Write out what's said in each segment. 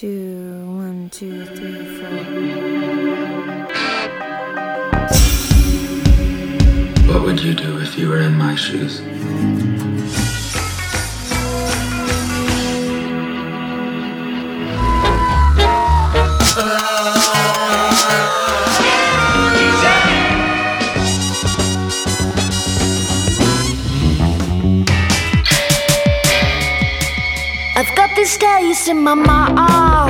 two, one, two, three, four. What would you do if you were in my shoes? this taste in my mouth.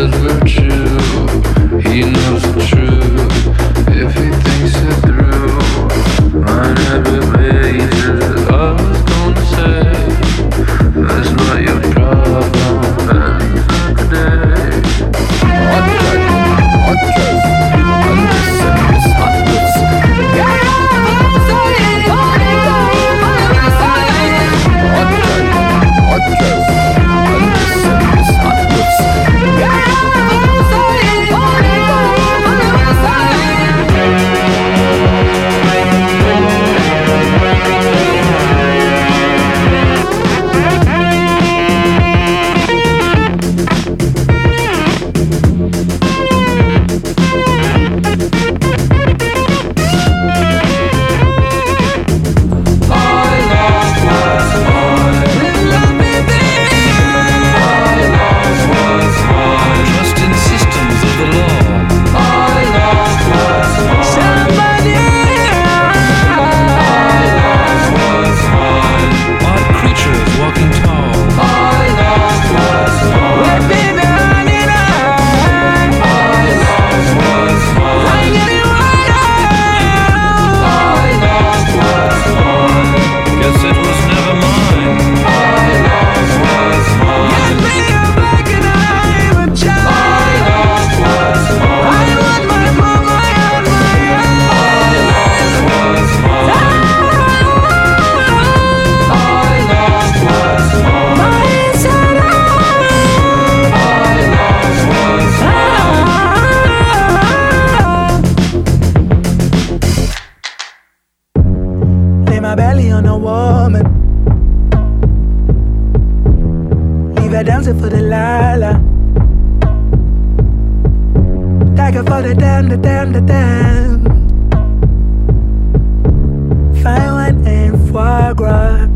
he knows the truth. If he thinks it through, dancing for the Delilah. Dagger for the damn, the damn, the damn. Fine wine and foie gras.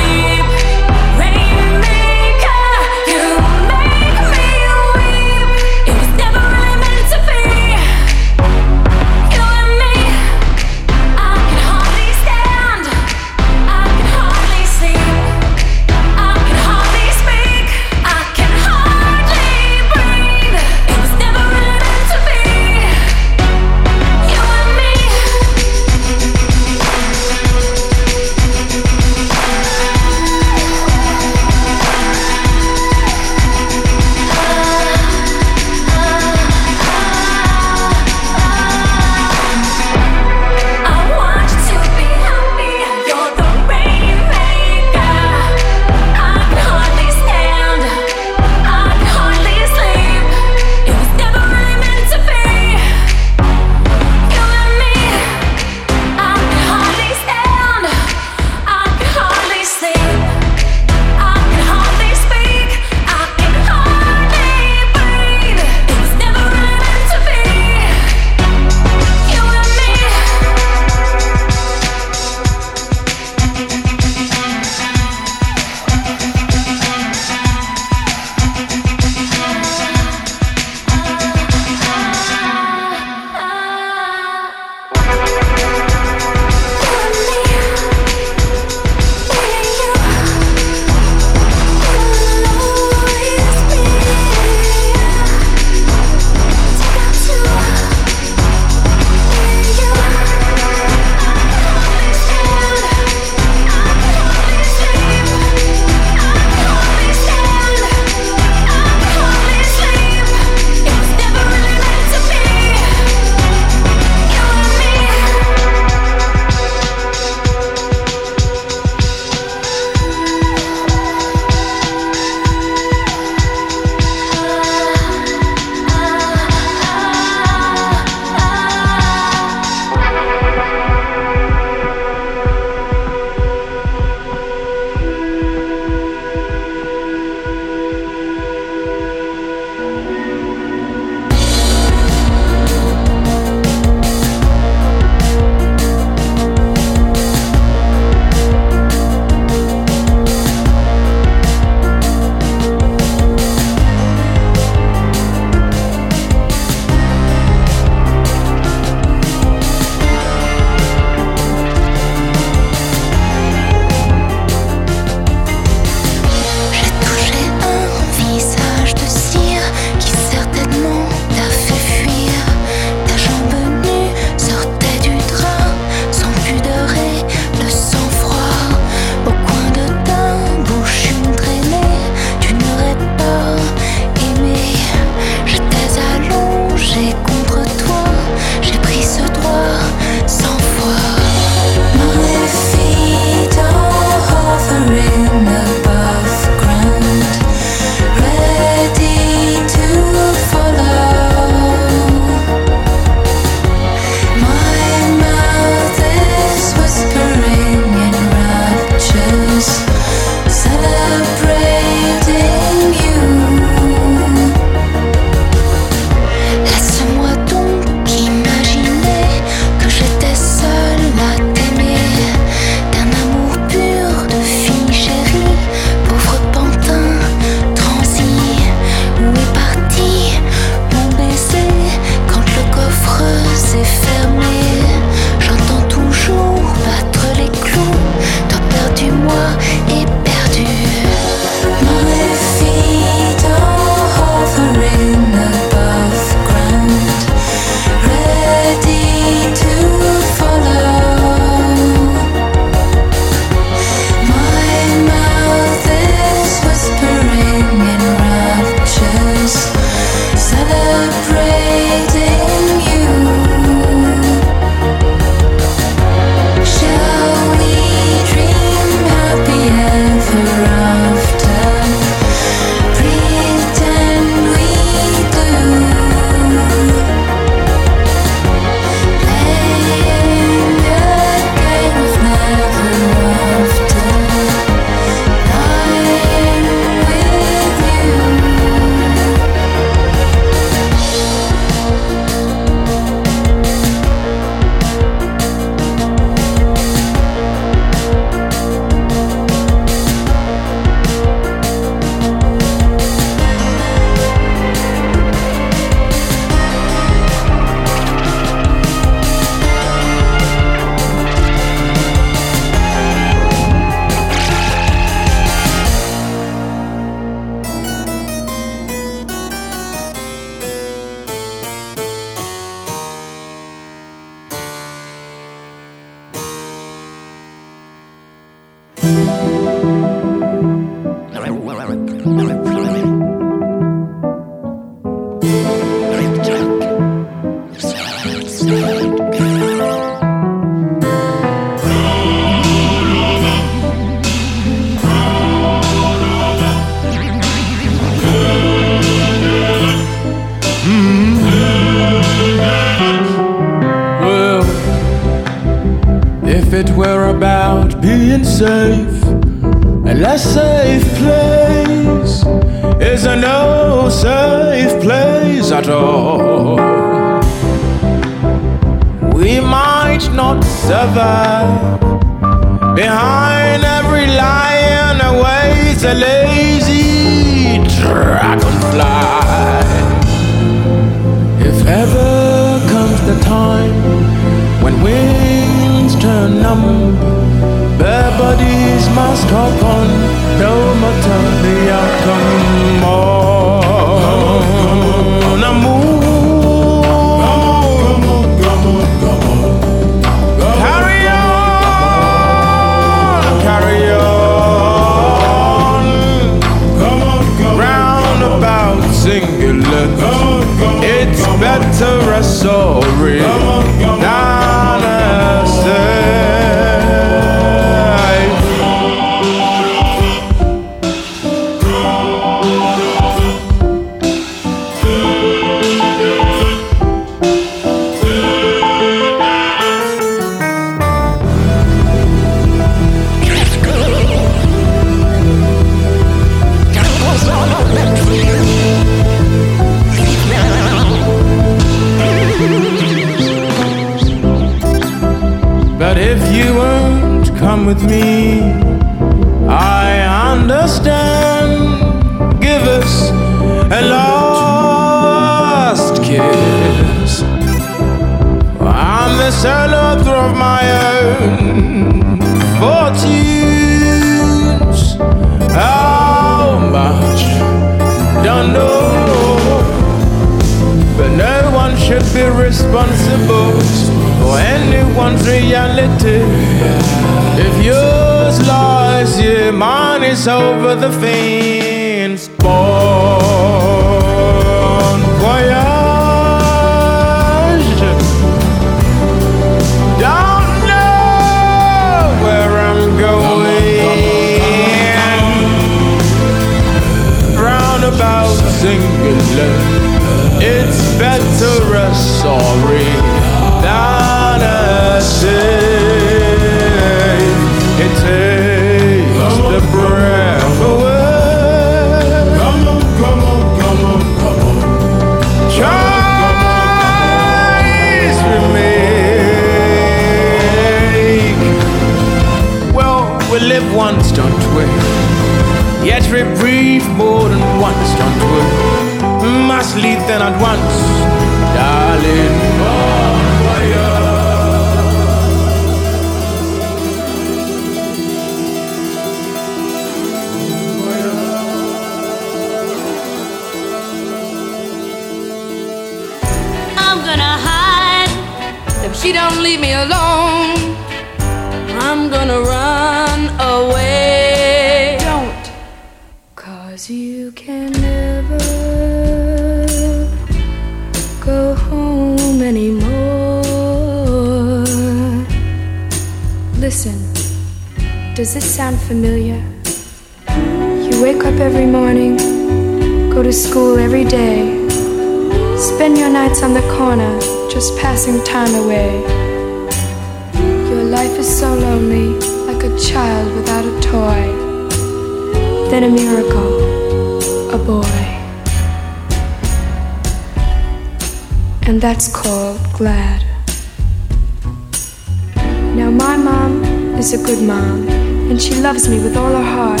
loves me with all her heart.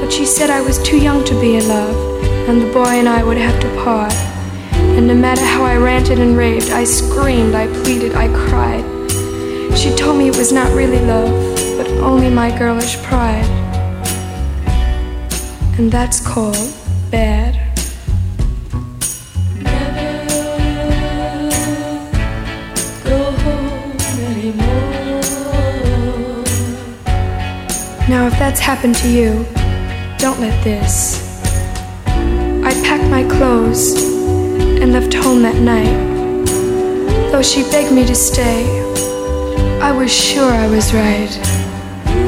But she said I was too young to be in love, and the boy and I would have to part. And no matter how I ranted and raved, I screamed, I pleaded, I cried. She told me it was not really love, but only my girlish pride. And that's called bad. Now, if that's happened to you, don't let this. I packed my clothes and left home that night. Though she begged me to stay, I was sure I was right.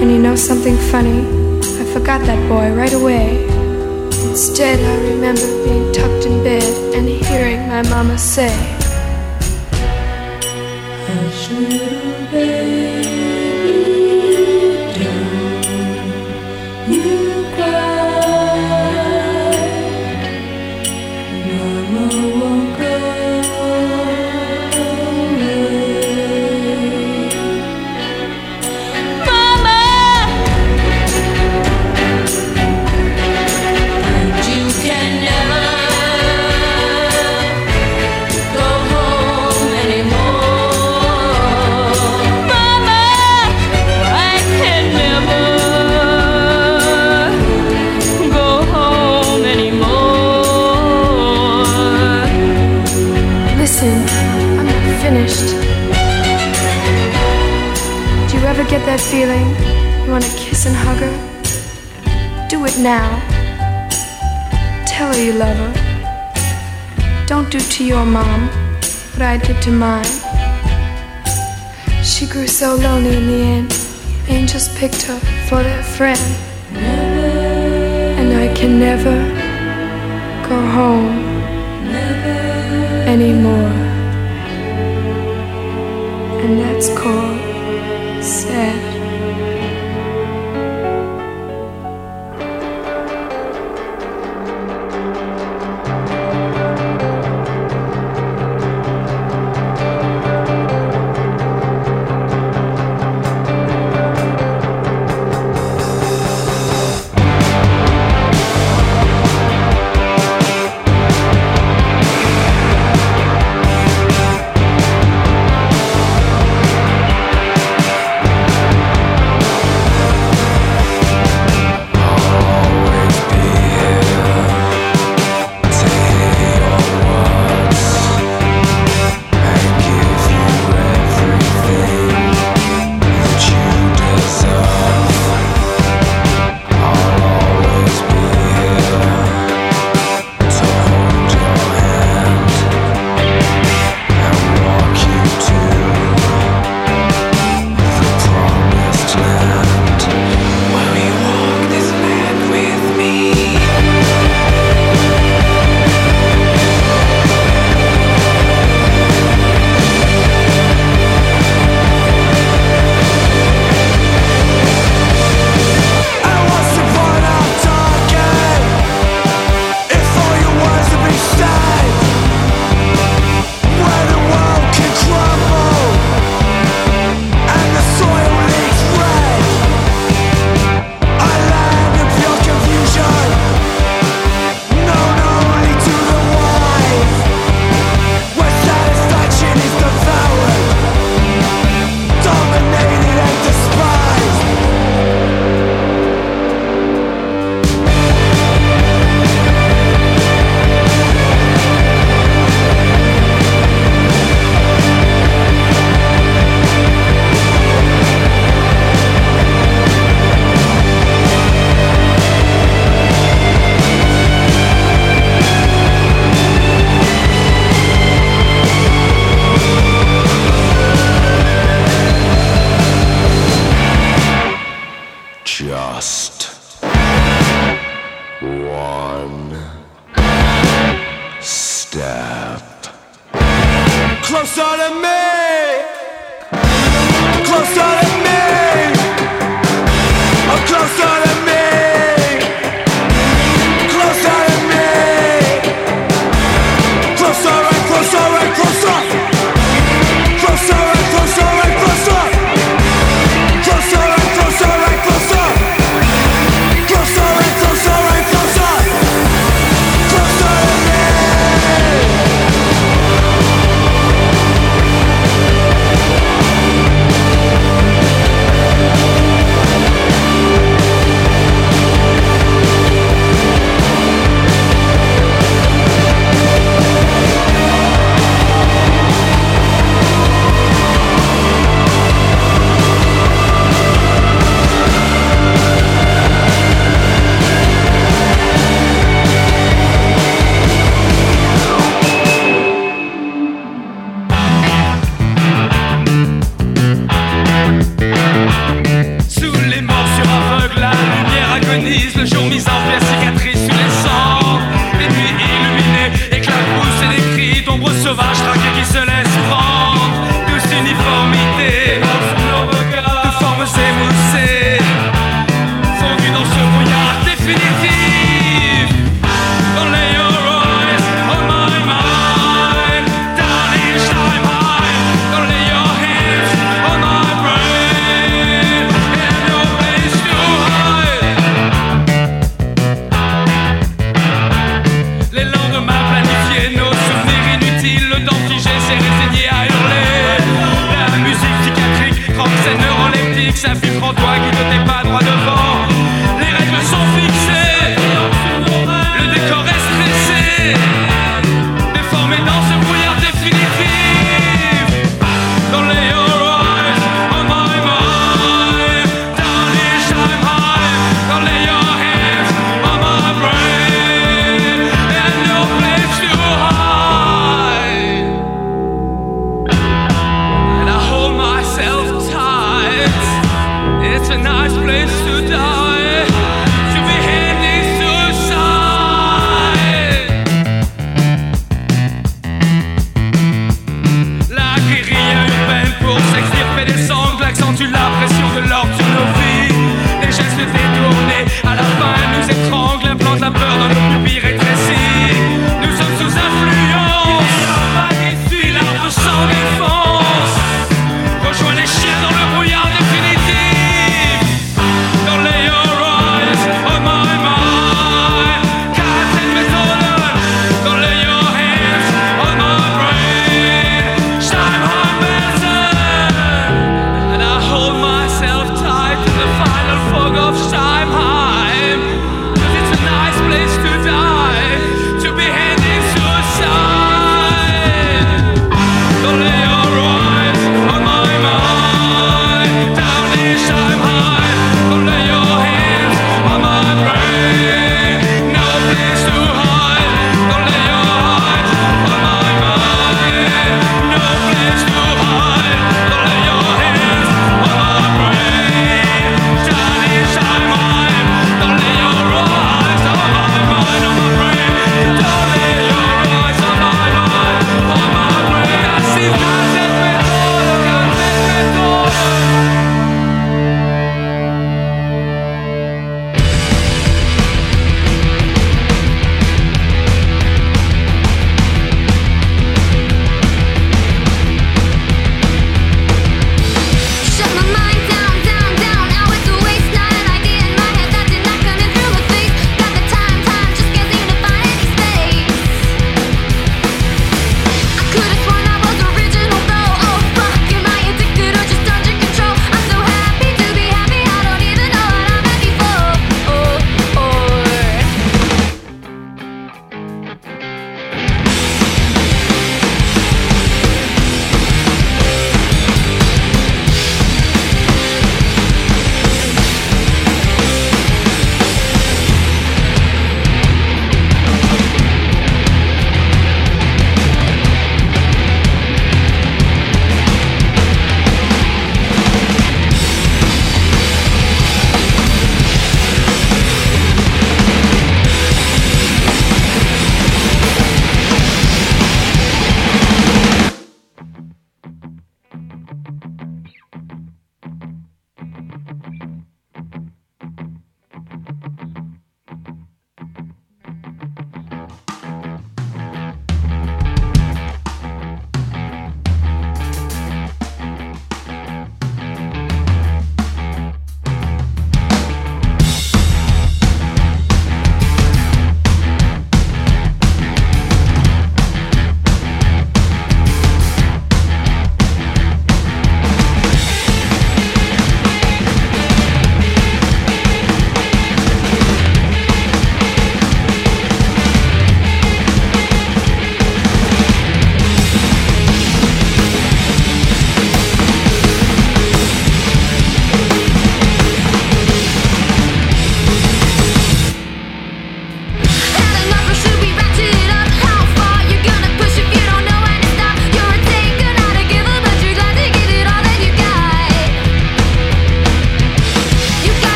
And you know something funny? I forgot that boy right away. Instead, I remember being tucked in bed and hearing my mama say, I little baby." That feeling you want to kiss and hug her? Do it now. Tell her you love her. Don't do to your mom what I did to mine. She grew so lonely in the end. Angels picked her for their friend. And I can never go home anymore. And that's called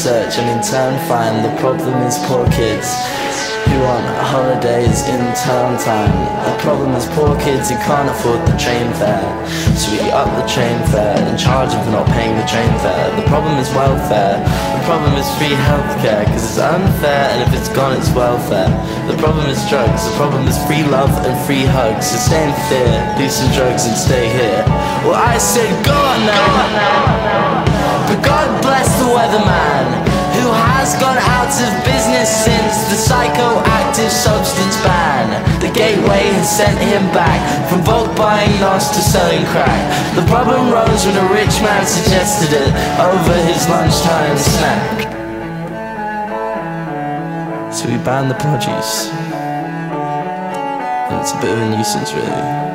research and in turn find the problem is poor kids who want holidays in term time. The problem is poor kids who can't afford the train fare. So we up the train fare and charge them for not paying the train fare. The problem is welfare. The problem is free healthcare because it's unfair and if it's gone it's welfare. The problem is drugs. The problem is free love and free hugs. So stay in fear, do some drugs and stay here. Well I said go on now. But God bless the weatherman who has gone out of business since the psychoactive substance ban. The gateway has sent him back from bulk buying nos to selling crack. The problem rose when a rich man suggested it over his lunchtime snack. So we banned the produce. And it's a bit of a nuisance, really.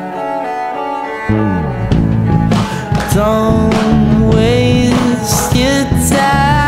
Don't time.